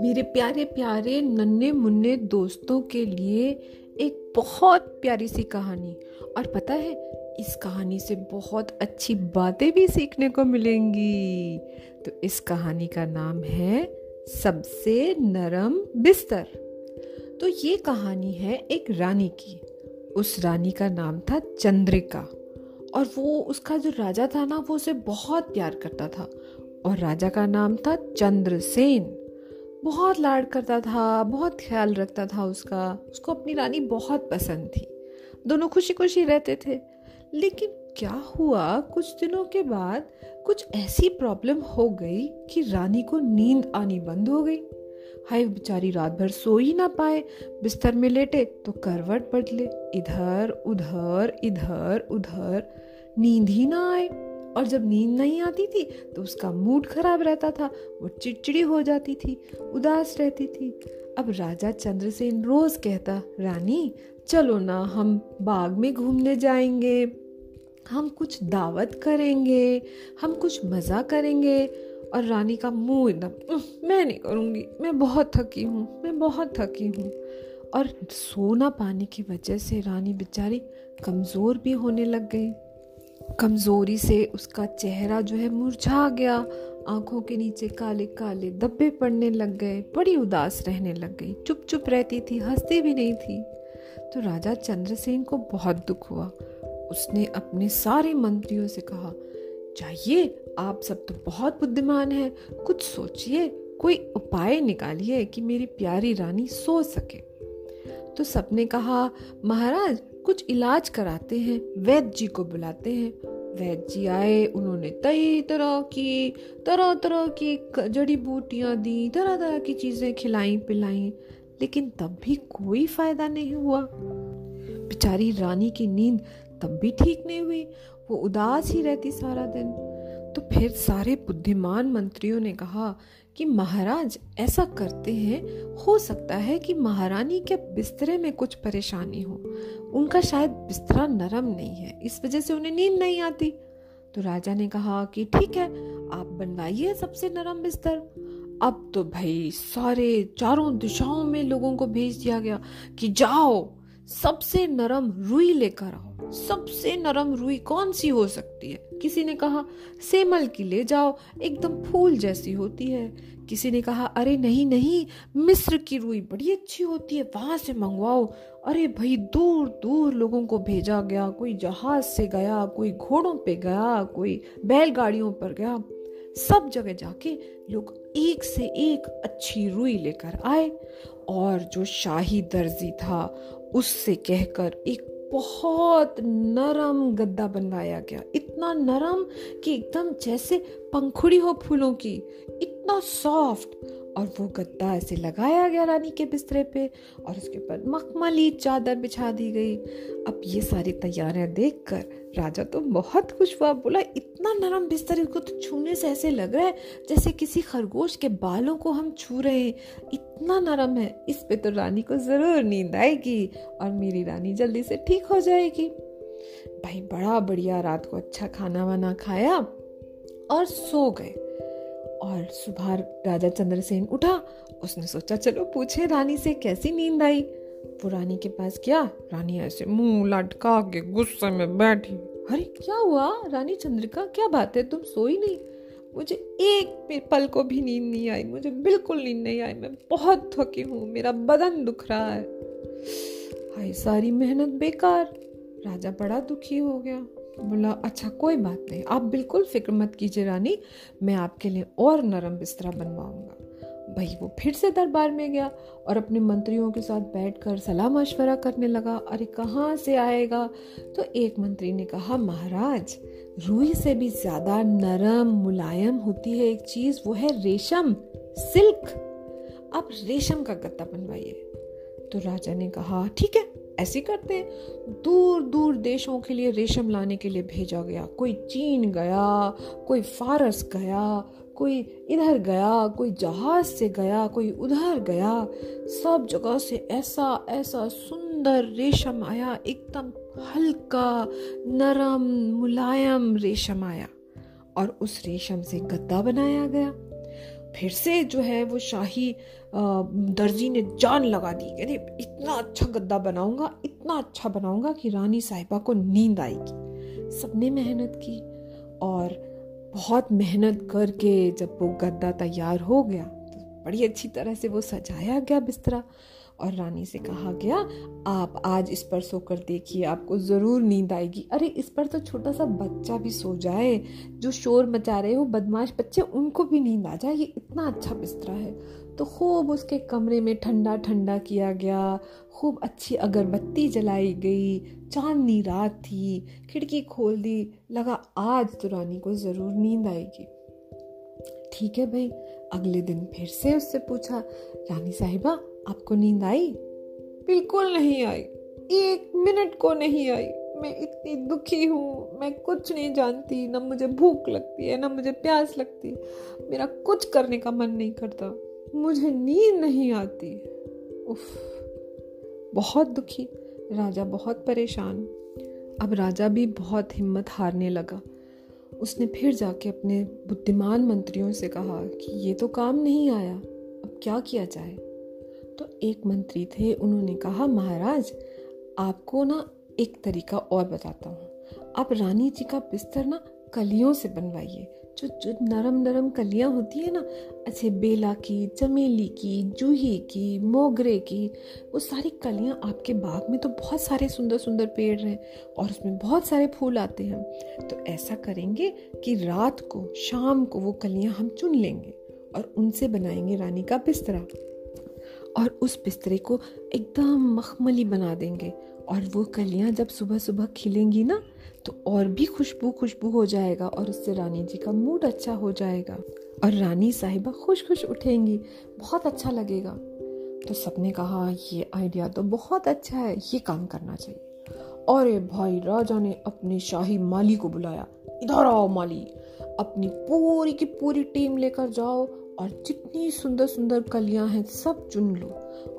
मेरे प्यारे प्यारे नन्हे मुन्ने दोस्तों के लिए एक बहुत प्यारी सी कहानी। और पता है, इस कहानी से बहुत अच्छी बातें भी सीखने को मिलेंगी। तो इस कहानी का नाम है, सबसे नरम बिस्तर। तो ये कहानी है एक रानी की। उस रानी का नाम था चंद्रिका। और वो, उसका जो राजा था ना, वो उसे बहुत प्यार करता था। और राजा का नाम था चंद्रसेन। बहुत लाड करता था, बहुत ख्याल रखता था उसका। उसको अपनी रानी बहुत पसंद थी। दोनों खुशी खुशी रहते थे। लेकिन क्या हुआ, कुछ दिनों के बाद कुछ ऐसी प्रॉब्लम हो गई कि रानी को नींद आनी बंद हो गई। हाय, बेचारी रात भर सो ही ना पाए। बिस्तर में लेटे तो करवट बदले। इधर, उधर इधर, उधर। नींद ही ना आए। और जब नींद नहीं आती थी तो उसका मूड खराब रहता था। वो चिड़चिड़ी हो जाती थी, उदास रहती थी। अब राजा चंद्रसेन रोज कहता, रानी, चलो ना, हम बाग में घूमने जाएँगे। हम कुछ दावत करेंगे, हम कुछ मज़ा करेंगे। और रानी का मुँह एकदम मैं नहीं करूँगी, मैं बहुत थकी हूँ, मैं बहुत थकी हूँ। और सो ना पाने की वजह से रानी बेचारी कमज़ोर भी होने लग गई। कमज़ोरी से उसका चेहरा जो है मुरझा गया। आँखों के नीचे काले काले धब्बे पड़ने लग गए, बड़ी उदास रहने लग गई। चुप चुप रहती थी, हंसती भी नहीं थी। तो राजा चंद्रसेन को बहुत दुख हुआ। उसने अपने सारे मंत्रियों से कहा चाहिए आप सब तो बहुत बुद्धिमान हैं। कुछ सोचिए, कोई उपाय निकालिए कि मेरी प्यारी रानी सो सके। तो सबने कहा, महाराज कुछ इलाज कराते हैं, वैद्य जी को बुलाते हैं। वैद्य जी आए, उन्होंने कई तरह की, तरह तरह की, जड़ी बूटियाँ दी, तरह तरह की चीज़ें खिलाई, पिलाई। लेकिन तब भी कोई फ़ायदा नहीं हुआ। बेचारी रानी की नींद तब भी ठीक नहीं हुई। वो उदास ही रहती सारा दिन। तो फिर सारे बुद्धिमान मंत्रियों ने कहा कि महाराज, ऐसा करते हैं, हो सकता है कि महारानी के बिस्तरे में कुछ परेशानी हो। उनका शायद बिस्तरा नरम नहीं है, इस वजह से उन्हें नींद नहीं आती। तो राजा ने कहा कि ठीक है, आप बनवाइए सबसे नरम बिस्तर। अब तो भाई सारे चारों दिशाओं में लोगों को भेज दिया गया कि जाओ, सबसे नरम रुई लेकर आओ। सबसे नरम रुई कौन सी हो सकती है? किसी ने कहा, सेमल की ले जाओ, एकदम फूल जैसी होती है। किसी ने कहा, अरे नहीं नहीं, मिस्र की रुई बड़ी अच्छी होती है, वहाँ से मंगवाओ। अरे भाई दूर दूर लोगों को भेजा गया, कोई जहाज़ से गया, कोई घोड़ों पे गया, कोई बैलगाड़ियों पर गया। सब जगह जाके लोग एक से एक अच्छी रुई लेकर आए और जो शाही दर्जी था, उससे कहकर एक बहुत नरम गद्दा बनवाया गया। इतना नरम कि एकदम जैसे पंखुड़ी हो फूलों की। इतना सॉफ्ट और वो गद्दा ऐसे लगाया गया रानी के बिस्तरे पे और उसके ऊपर मखमली चादर बिछा दी गई। अब ये सारी तैयारियाँ देखकर राजा तो बहुत खुश हुआ। बोला, इतना नरम बिस्तर इसको तो छूने से ऐसे लग रहा है जैसे किसी खरगोश के बालों को हम छू रहे हैं। इतना नरम है, इस पे तो रानी को ज़रूर नींद आएगी और मेरी रानी जल्दी से ठीक हो जाएगी। भाई, बड़ा बढ़िया, रात को अच्छा खाना वाना खाया और सो गए। और सुबह राजा चंद्रसेन उठा। उसने सोचा, चलो पूछे रानी से कैसी नींद आई? वो रानी के पास गया। रानी ऐसे मुँह लटका के गुस्से में बैठी। अरे, क्या हुआ? रानी चंद्रिका, क्या बात है? तुम सोई नहीं। मुझे एक पल को भी नींद नहीं आई। मुझे बिल्कुल नींद नहीं आई। मैं बहुत थकी हूँ। मेरा बदन दुख रहा है। हाय, सारी मेहनत बेकार। राजा बड़ा दुखी हो गया। बोला अच्छा कोई बात नहीं, आप बिल्कुल फ़िक्र मत कीजिए रानी, मैं आपके लिए और नरम बिस्तरा बनवाऊँगा। भाई, वो फिर से दरबार में गया और अपने मंत्रियों के साथ बैठकर सलाह मशवरा करने लगा, अरे, कहाँ से आएगा? तो एक मंत्री ने कहा, महाराज, रूई से भी ज़्यादा नरम मुलायम होती है एक चीज़, वो है रेशम, सिल्क। आप रेशम का गत्ता बनवाइए। तो राजा ने कहा, ठीक है ऐसे करते हैं। दूर दूर देशों के लिए रेशम लाने के लिए भेजा गया। कोई चीन गया, कोई फारस गया, कोई इधर गया, कोई जहाज़ से गया, कोई उधर गया। सब जगह से ऐसा ऐसा सुंदर रेशम आया, एकदम हल्का, नरम, मुलायम रेशम आया। और उस रेशम से गद्दा बनाया गया। फिर से जो है वो शाही दर्जी ने जान लगा दी, कहते, इतना अच्छा गद्दा बनाऊँगा, इतना अच्छा बनाऊँगा कि रानी साहिबा को नींद आएगी। सबने मेहनत की और बहुत मेहनत करके जब वो गद्दा तैयार हो गया तो बड़ी अच्छी तरह से वो सजाया गया बिस्तरा। और रानी से कहा गया आप आज इस पर सोकर देखिए, आपको ज़रूर नींद आएगी। अरे, इस पर तो छोटा सा बच्चा भी सो जाए, जो शोर मचा रहे हो, बदमाश बच्चे, उनको भी नींद आ जाए, ये इतना अच्छा बिस्तरा है। तो खूब उसके कमरे में ठंडा ठंडा किया गया, खूब अच्छी अगरबत्ती जलाई गई, चांदनी रात थी, खिड़की खोल दी, लगा, आज तो रानी को ज़रूर नींद आएगी। ठीक है भाई। अगले दिन फिर से उससे पूछा, रानी साहिबा आपको नींद आई? बिल्कुल नहीं आई। एक मिनट को नहीं आई। मैं इतनी दुखी हूँ। मैं कुछ नहीं जानती। ना मुझे भूख लगती है, ना मुझे प्यास लगती है। मेरा कुछ करने का मन नहीं करता। मुझे नींद नहीं आती। उफ, बहुत दुखी। राजा बहुत परेशान। अब राजा भी बहुत हिम्मत हारने लगा। उसने फिर जाके अपने बुद्धिमान मंत्रियों से कहा कि ये तो काम नहीं आया। अब क्या किया जाए? तो एक मंत्री थे, उन्होंने कहा, महाराज, आपको ना एक तरीका और बताता हूँ। आप रानी जी का बिस्तर ना कलियों से बनवाइए। जो जो नरम नरम कलियाँ होती है ना अच्छे बेला की, चमेली की, जूही की, मोगरे की, वो सारी कलियाँ आपके बाग में तो बहुत सारे सुंदर सुंदर पेड़ हैं और उसमें बहुत सारे फूल आते हैं। तो ऐसा करेंगे कि रात को, शाम को वो कलियाँ हम चुन लेंगे और उनसे बनाएँगे रानी का बिस्तरा। और उस बिस्तरे को एकदम मखमली बना देंगे। और वो कलियाँ जब सुबह सुबह खिलेंगी ना तो और भी खुशबू खुशबू हो जाएगा और उससे रानी जी का मूड अच्छा हो जाएगा। और रानी साहिबा खुश खुश उठेंगी। बहुत अच्छा लगेगा। तो सबने कहा, ये आइडिया तो बहुत अच्छा है, ये काम करना चाहिए। अरे भाई राजा ने अपने शाही माली को बुलाया, इधर आओ माली, अपनी पूरी की पूरी टीम लेकर जाओ और जितनी सुंदर सुंदर कलियाँ हैं, सब चुन लो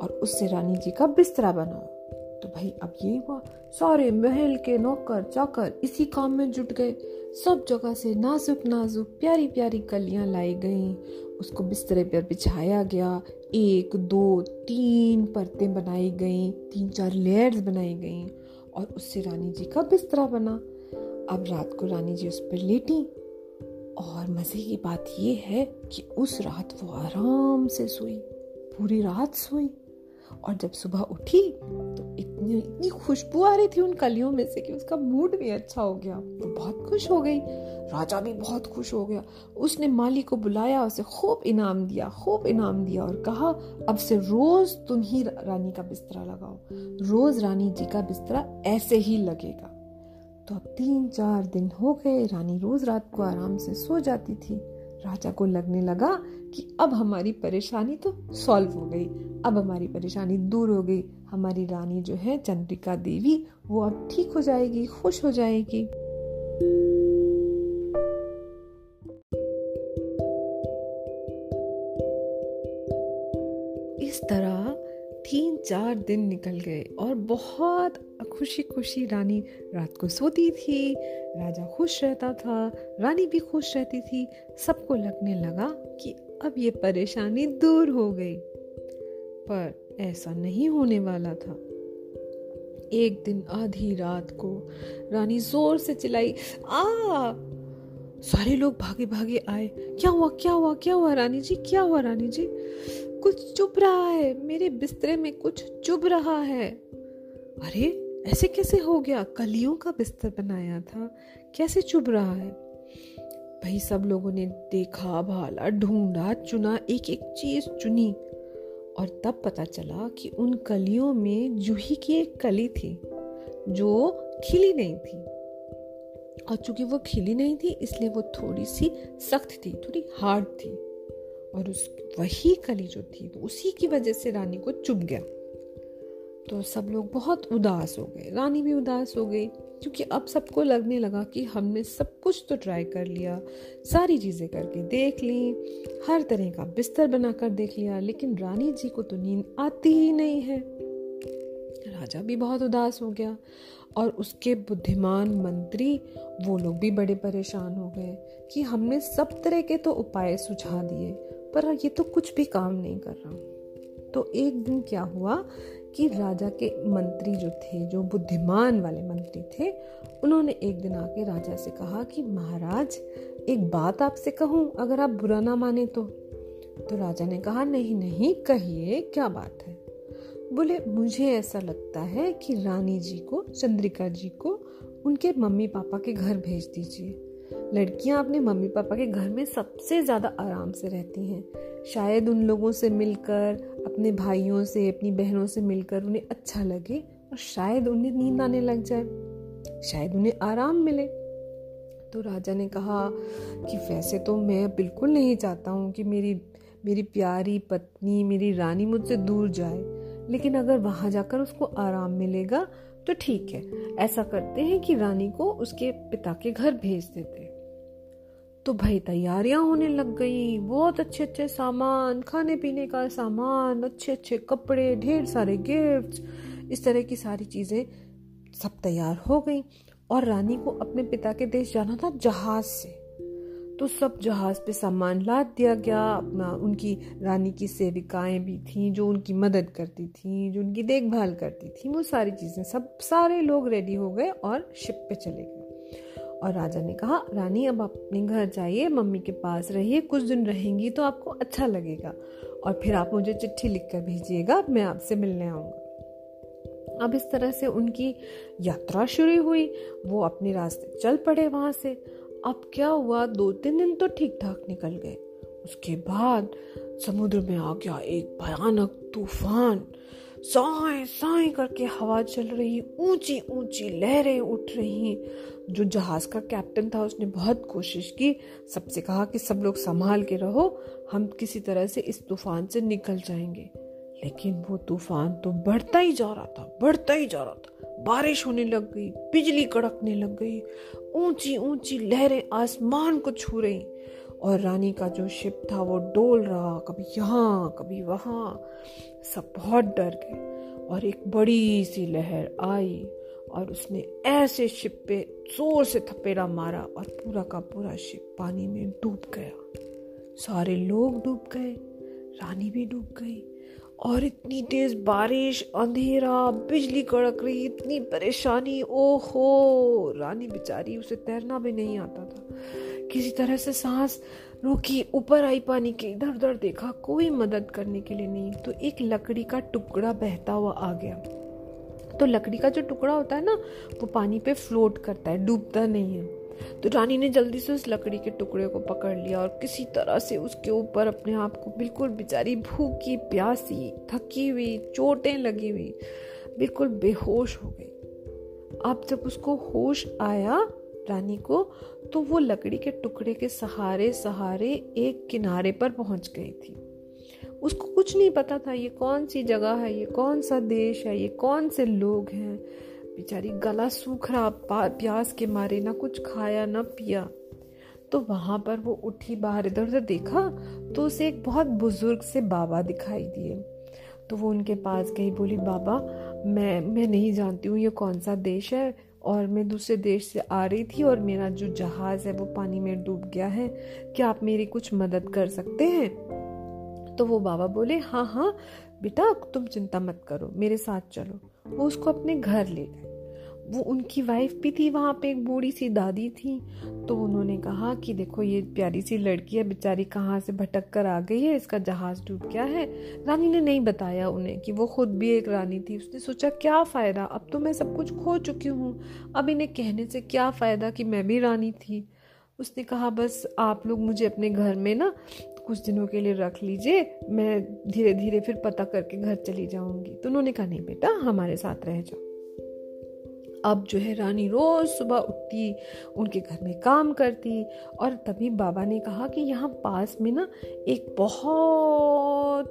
और उससे रानी जी का बिस्तरा बनाओ। तो भाई, अब ये हुआ। सारे महल के नौकर, चाकर इसी काम में जुट गए। सब जगह से नाजुक नाजुक प्यारी प्यारी कलियाँ लाई गईं। उसको बिस्तरे पर बिछाया गया। एक, दो, तीन परतें बनाई गईं। तीन चार लेयर्स बनाई गईं और उससे रानी जी का बिस्तरा बना। अब रात को रानी जी उस पर लेटी। और मज़े की बात यह है कि उस रात वो आराम से सोई, पूरी रात सोई। और जब सुबह उठी तो इतनी इतनी खुशबू आ रही थी उन कलियों में से कि उसका मूड भी अच्छा हो गया। वो बहुत खुश हो गई। राजा भी बहुत खुश हो गया। उसने माली को बुलाया, उसे खूब इनाम दिया, खूब इनाम दिया और कहा, अब से रोज तुम ही रानी का बिस्तरा लगाओ। रोज रानी जी का बिस्तरा ऐसे ही लगेगा। तो अब तीन चार दिन हो गए, रानी रोज रात को आराम से सो जाती थी। राजा को लगने लगा कि अब हमारी परेशानी तो सॉल्व हो गई, अब हमारी परेशानी दूर हो गई। हमारी रानी जो है, चंद्रिका देवी, वो अब ठीक हो जाएगी, खुश हो जाएगी। चार दिन निकल गए और बहुत खुशी खुशी रानी रात को सोती थी। राजा खुश रहता था, रानी भी खुश रहती थी। सबको लगने लगा कि अब ये परेशानी दूर हो गई। पर ऐसा नहीं होने वाला था। एक दिन आधी रात को रानी ज़ोर से चिल्लाई, आ सारे लोग भागे भागे आए। क्या हुआ क्या हुआ क्या हुआ रानी जी, क्या हुआ रानी जी? कुछ चुभ रहा है, मेरे बिस्तरे में कुछ चुभ रहा है। अरे, ऐसे कैसे हो गया? कलियों का बिस्तर बनाया था, कैसे चुभ रहा है? भाई, सब लोगों ने देखा, भाला, ढूंढा, चुना एक एक चीज़ चुनी। और तब पता चला कि उन कलियों में जूही की एक कली थी, जो खिली नहीं थी। और चूँकि वो खिली नहीं थी, इसलिए वो थोड़ी सी सख्त थी, थोड़ी हार्ड थी। और उस, वही कली जो थी उसी की वजह से रानी को चुभ गया। तो सब लोग बहुत उदास हो गए। रानी भी उदास हो गई, क्योंकि अब सबको लगने लगा कि हमने सब कुछ तो ट्राई कर लिया, सारी चीज़ें करके देख ली, हर तरह का बिस्तर बनाकर देख लिया, लेकिन रानी जी को तो नींद आती ही नहीं है। राजा भी बहुत उदास हो गया और उसके बुद्धिमान मंत्री वो लोग भी बड़े परेशान हो गए कि हमने सब तरह के तो उपाय सुझा दिए, पर ये तो कुछ भी काम नहीं कर रहा। तो एक दिन क्या हुआ कि राजा के मंत्री जो थे, जो बुद्धिमान वाले मंत्री थे, उन्होंने एक दिन आके राजा से कहा कि, महाराज, एक बात आपसे कहूँ, अगर आप बुरा ना माने तो? तो राजा ने कहा, नहीं नहीं, कहिए, क्या बात है? बोले, मुझे ऐसा लगता है कि रानी जी को, चंद्रिका जी को उनके मम्मी पापा के घर भेज दीजिए। लड़कियाँ अपने मम्मी पापा के घर में सबसे ज़्यादा आराम से रहती हैं। शायद उन लोगों से मिलकर, अपने भाइयों से, अपनी बहनों से मिलकर उन्हें अच्छा लगे और शायद उन्हें नींद आने लग जाए। शायद उन्हें आराम मिले। तो राजा ने कहा कि वैसे तो मैं बिल्कुल नहीं चाहता हूँ कि मेरी मेरी प्यारी पत्नी, मेरी रानी मुझसे दूर जाए। लेकिन अगर वहाँ जाकर उसको आराम मिलेगा तो ठीक है। ऐसा करते हैं कि रानी को उसके पिता के घर भेज देते। तो भाई तैयारियाँ होने लग गई। बहुत अच्छे अच्छे सामान खाने पीने का सामान अच्छे अच्छे कपड़े, ढेर सारे गिफ्ट्स इस तरह की सारी चीज़ें सब तैयार हो गई। और रानी को अपने पिता के देश जाना था जहाज़ से। तो सब जहाज़ पे सामान लाद दिया गया। उनकी रानी की सेविकाएँ भी थी, जो उनकी मदद करती थी, जो उनकी देखभाल करती थी, वो सारी चीज़ें सब, सारे लोग रेडी हो गए और शिप पे चले गए। और राजा ने कहा, रानी, अब अपने घर जाइए, मम्मी के पास रहिए, कुछ दिन रहेंगी तो आपको अच्छा लगेगा। और फिर आप मुझे चिट्ठी लिख कर भेजिएगा, मैं आपसे मिलने आऊँगा। अब इस तरह से उनकी यात्रा शुरू हुई। वो अपने रास्ते चल पड़े वहाँ से। अब क्या हुआ? दो तीन दिन तो ठीक ठाक निकल गए। उसके बाद समुद्र में आ गया एक भयानक तूफ़ान। साए साए करके हवा चल रही ऊँची ऊँची लहरें उठ रही। जो जहाज़ का कैप्टन था, उसने बहुत कोशिश की। सबसे कहा कि सब लोग संभाल के रहो, हम किसी तरह से इस तूफ़ान से निकल जाएँगे। लेकिन वो तूफ़ान तो बढ़ता ही जा रहा था, बढ़ता ही जा रहा था। बारिश होने लग गई, बिजली कड़कने लग गई। ऊँची ऊँची लहरें आसमान को छू रही। और रानी का जो शिप था, वो डोल रहा, कभी यहाँ, कभी वहाँ। सब बहुत डर गए और एक बड़ी सी लहर आई और उसने ऐसे शिप पे ज़ोर से थपेड़ा मारा और पूरा का पूरा शिप पानी में डूब गया। सारे लोग डूब गए, रानी भी डूब गई। और इतनी तेज बारिश, अंधेरा, बिजली कड़क रही, इतनी परेशानी, ओहो, रानी बेचारी, उसे तैरना भी नहीं आता था। किसी तरह से सांस रोकी, ऊपर आई पानी के इधर उधर देखा, कोई मदद करने के लिए नहीं। तो एक लकड़ी का टुकड़ा बहता हुआ आ गया। तो लकड़ी का जो टुकड़ा होता है ना, वो पानी पे फ्लोट करता है, डूबता नहीं है। तो रानी ने जल्दी से उस लकड़ी के टुकड़े को पकड़ लिया और किसी तरह से उसके ऊपर अपने आप को बिल्कुल बेचारी भूखी, प्यासी, थकी हुई, चोटें लगी हुई, बिल्कुल बेहोश हो गई। अब जब उसको होश आया रानी को तो वो लकड़ी के टुकड़े के सहारे सहारे एक किनारे पर पहुँच गई थी। उसको कुछ नहीं पता था, ये कौन सी जगह है, ये कौन सा देश है, ये कौन से लोग हैं। बेचारी गला सूख रहा प्यास के मारे, ना कुछ खाया, ना पिया। तो वहाँ पर वो उठी बाहर, इधर उधर देखा तो उसे एक बहुत बुज़ुर्ग से बाबा दिखाई दिए। तो वो उनके पास गई, बोली, बाबा, मैं मैं नहीं जानती हूँ ये कौन सा देश है, और मैं दूसरे देश से आ रही थी, और मेरा जो जहाज़ है वो पानी में डूब गया है। क्या आप मेरी कुछ मदद कर सकते हैं? तो वो बाबा बोले हाँ हाँ बेटा, तुम चिंता मत करो, मेरे साथ चलो। वो उसको अपने घर ले गए। वो उनकी वाइफ भी थी, वहाँ पे एक बूढ़ी सी दादी थी। तो उन्होंने कहा कि देखो, ये प्यारी सी लड़की है, बेचारी कहाँ से भटक कर आ गई है? इसका जहाज़ डूब गया है। रानी ने नहीं बताया उन्हें कि वो खुद भी एक रानी थी। उसने सोचा, क्या फ़ायदा? अब तो मैं सब कुछ खो चुकी हूँ। अब इन्हें कहने से क्या फ़ायदा कि मैं भी रानी थी? उसने कहा, बस आप लोग मुझे अपने घर में ना कुछ दिनों के लिए रख लीजिए, मैं धीरे धीरे फिर पता करके घर चली जाऊँगी। तो उन्होंने कहा, नहीं बेटा, हमारे साथ रह जाओ। अब जो है रानी रोज सुबह उठती, उनके घर में काम करती, और तभी बाबा ने कहा कि यहाँ पास में ना एक बहुत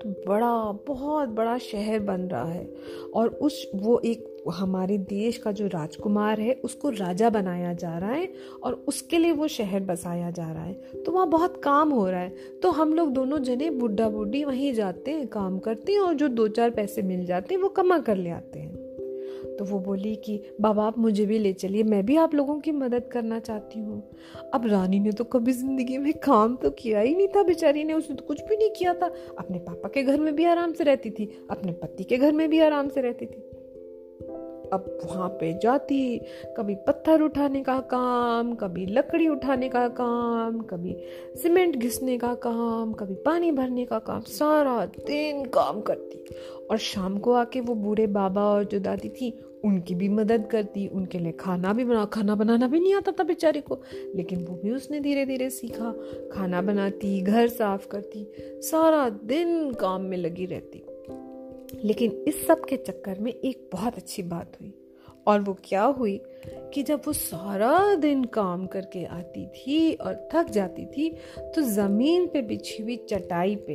बड़ा, बहुत बड़ा शहर बन रहा है। और उस, वो एक, हमारे देश का जो राजकुमार है, उसको राजा बनाया जा रहा है और उसके लिए वो शहर बसाया जा रहा है। तो वहाँ बहुत काम हो रहा है। तो हम लोग दोनों जने बुढ़ा बुढ़ी वहीं जाते हैं, काम करते हैं और जो दो चार पैसे मिल जाते हैं, वो कमा कर ले आते हैं। तो वो बोली कि, बाबा, आप मुझे भी ले चलिए, मैं भी आप लोगों की मदद करना चाहती हूँ। अब रानी ने तो कभी ज़िंदगी में काम तो किया ही नहीं था, बेचारी ने उसने तो कुछ भी नहीं किया था। अपने पापा के घर में भी आराम से रहती थी, अपने पति के घर में भी आराम से रहती थी। अब वहाँ पे जाती, कभी पत्थर उठाने का काम, कभी लकड़ी उठाने का काम, कभी सीमेंट घिसने का काम, कभी पानी भरने का काम, सारा दिन काम करती। और शाम को आके वो बूढ़े बाबा और जो दादी थी उनकी भी मदद करती, उनके लिए खाना भी बना, खाना बनाना भी नहीं आता था बेचारी को। लेकिन वो भी उसने धीरे धीरे सीखा। खाना बनाती, घर साफ़ करती, सारा दिन काम में लगी रहती। लेकिन इस सब के चक्कर में एक बहुत अच्छी बात हुई। और वो क्या हुई कि जब वो सारा दिन काम करके आती थी और थक जाती थी तो ज़मीन पे बिछी हुई चटाई पे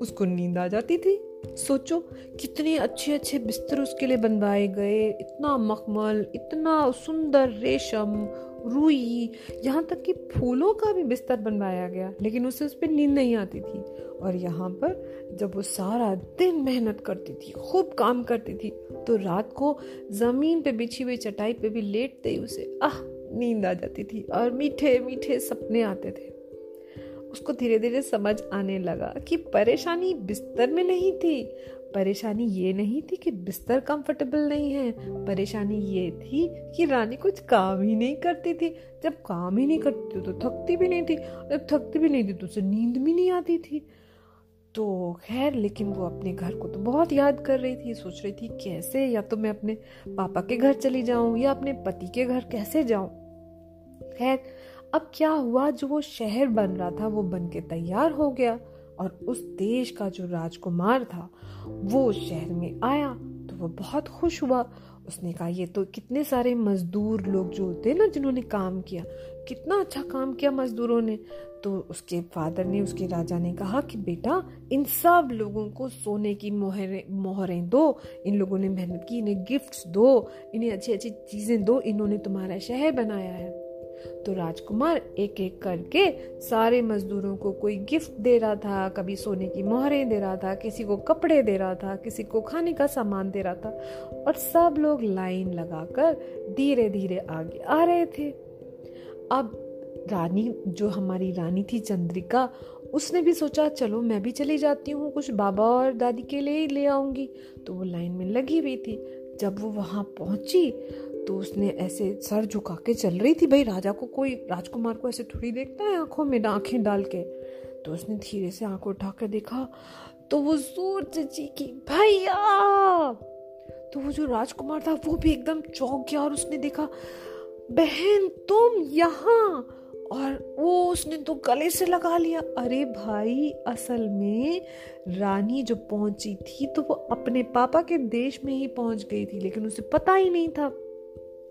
उसको नींद आ जाती थी। सोचो, कितने अच्छे अच्छे बिस्तर उसके लिए बनवाए गए। इतना मखमल, इतना सुंदर रेशम, रुई, यहाँ तक कि फूलों का भी बिस्तर बनवाया गया, लेकिन उसे उस पर नींद नहीं आती थी। और यहाँ पर जब वो सारा दिन मेहनत करती थी, खूब काम करती थी तो रात को ज़मीन पे बिछी हुई चटाई पे भी लेटते ही उसे, आह, नींद आ जाती थी और मीठे मीठे सपने आते थे। उसको धीरे धीरे समझ आने लगा कि परेशानी बिस्तर में नहीं थी। परेशानी ये नहीं थी कि बिस्तर कंफर्टेबल नहीं है। परेशानी ये थी कि रानी कुछ काम ही नहीं करती थी। जब काम ही नहीं करती तो थकती भी नहीं थी। जब थकती भी नहीं थी तो उसे नींद भी नहीं आती थी। तो खैर, लेकिन वो अपने घर को तो बहुत याद कर रही थी। सोच रही थी, कैसे? या तो मैं अपने पापा के घर चली जाऊँ या अपने पति के घर कैसे जाऊँ? खैर अब क्या हुआ? जो वो शहर बन रहा था, वो बन के तैयार हो गया और उस देश का जो राजकुमार था, वो उस शहर में आया तो वो बहुत खुश हुआ। उसने कहा, ये तो कितने सारे मजदूर लोग जो होते ना, जिन्होंने काम किया, कितना अच्छा काम किया मजदूरों ने। तो उसके फादर ने, उसके राजा ने कहा कि, बेटा, इन सब लोगों को सोने की मोहरें मोहरें दो, इन लोगों ने मेहनत की, इन्हें गिफ्ट्स दो, इन्हें अच्छी अच्छी चीज़ें दो, इन्होंने तुम्हारा शहर बनाया है। तो राजकुमार एक एक करके सारे मजदूरों को कोई गिफ्ट दे रहा था, कभी सोने की मोहरें दे रहा था, किसी को कपड़े दे रहा था, किसी को खाने का सामान दे रहा था और सब लोग लाइन लगाकर धीरे धीरे आगे आ रहे थे। अब रानी, जो हमारी रानी थी चंद्रिका, उसने भी सोचा, चलो, मैं भी चली जाती हूँ, कुछ बाबा और दादी के लिए ही ले आऊँगी। तो वो लाइन में लगी हुई थी। जब वो वहाँ पहुँची तो उसने ऐसे सर झुका के चल रही थी, भाई, राजा को कोई, राजकुमार को ऐसे थोड़ी देखता है आँखों में आँखें डाल के? तो उसने धीरे से आँखों उठा कर देखा तो वो ज़ोर से चीखी, भैया! तो वो जो राजकुमार था, वो भी एकदम चौंक गया और उसने देखा, बहन, तुम यहाँ! और वो उसने तो गले से लगा लिया। अरे भाई, असल में रानी जो पहुँची थी तो वो अपने पापा के देश में ही पहुँच गई थी, लेकिन उसे पता ही नहीं था।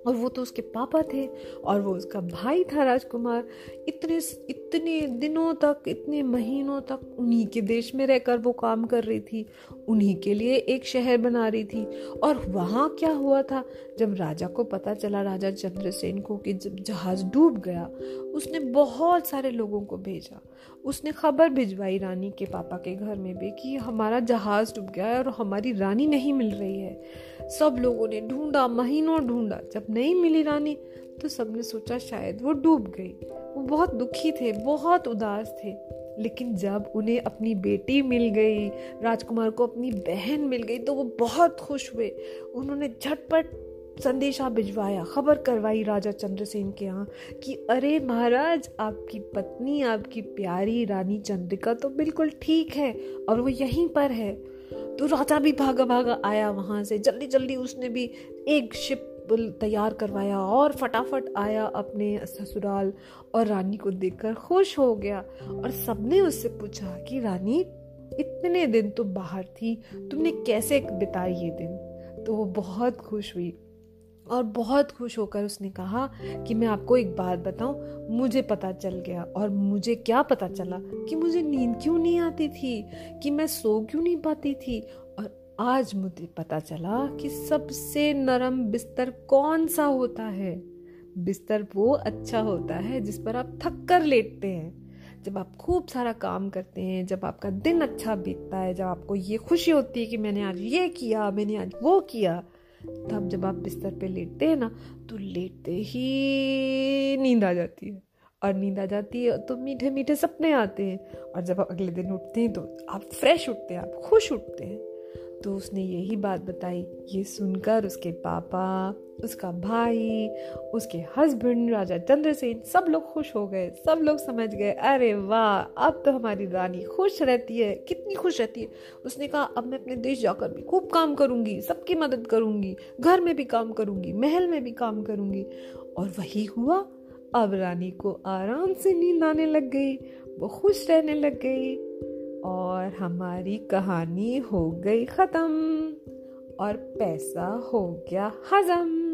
और वो तो उसके पापा थे और वो उसका भाई था राजकुमार। इतने इतने दिनों तक, इतने महीनों तक उन्हीं के देश में रहकर वो काम कर रही थी, उन्हीं के लिए एक शहर बना रही थी। और वहाँ क्या हुआ था? जब राजा को पता चला, राजा चंद्रसेन को कि जब जहाज़ डूब गया, उसने बहुत सारे लोगों को भेजा उसने खबर भिजवाई रानी के पापा के घर में भी कि हमारा जहाज़ डूब गया है और हमारी रानी नहीं मिल रही है। सब लोगों ने ढूंढा, महीनों ढूंढा। जब नहीं मिली रानी तो सबने सोचा शायद वो डूब गई। वो बहुत दुखी थे, बहुत उदास थे। लेकिन जब उन्हें अपनी बेटी मिल गई, राजकुमार को अपनी बहन मिल गई तो वो बहुत खुश हुए। उन्होंने झटपट संदेशा भिजवाया, खबर करवाई राजा चंद्रसेन के यहाँ कि, अरे महाराज, आपकी पत्नी, आपकी प्यारी रानी चंद्रिका तो बिल्कुल ठीक है और वो यहीं पर है। तो राजा भी भागा भागा आया वहाँ से। जल्दी जल्दी उसने भी एक शिप तैयार करवाया और फटाफट आया अपने ससुराल और रानी को देखकर खुश हो गया और सबने उससे पूछा कि, रानी, इतने दिन तुम बाहर थी, तुमने कैसे बिताए ये दिन? तो वो बहुत खुश हुई। और बहुत खुश होकर उसने कहा कि मैं आपको एक बात बताऊँ, मुझे पता चल गया और मुझे क्या पता चला कि मुझे नींद क्यों नहीं आती थी, कि मैं सो क्यों नहीं पाती थी और आज मुझे पता चला कि सबसे नरम बिस्तर कौन सा होता है। बिस्तर वो अच्छा होता है जिस पर आप थक कर लेटते हैं। जब आप खूब सारा काम करते हैं, जब आपका दिन अच्छा बीतता है, जब आपको ये खुशी होती है कि मैंने आज ये किया, मैंने आज वो किया तब जब आप बिस्तर पे लेटते हैं ना तो लेटते ही नींद आ जाती है। और नींद आ जाती है तो मीठे मीठे सपने आते हैं। और जब आप अगले दिन उठते हैं तो आप फ्रेश उठते हैं, आप खुश उठते हैं। तो उसने यही बात बताई, ये सुनकर उसके पापा, उसका भाई, उसके हस्बैंड राजा चंद्रसेन सब लोग खुश हो गए, सब लोग समझ गए, अरे वाह, अब तो हमारी रानी खुश रहती है, कितनी खुश रहती है। उसने कहा, अब मैं अपने देश जाकर भी खूब काम करूँगी, सबकी मदद करूँगी, घर में भी काम करूँगी, महल में भी काम करूँगी। और वही हुआ, अब रानी को आराम से नींद आने लग गई, वो खुश रहने लग गई। और हमारी कहानी हो गई ख़त्म और पैसा हो गया हजम।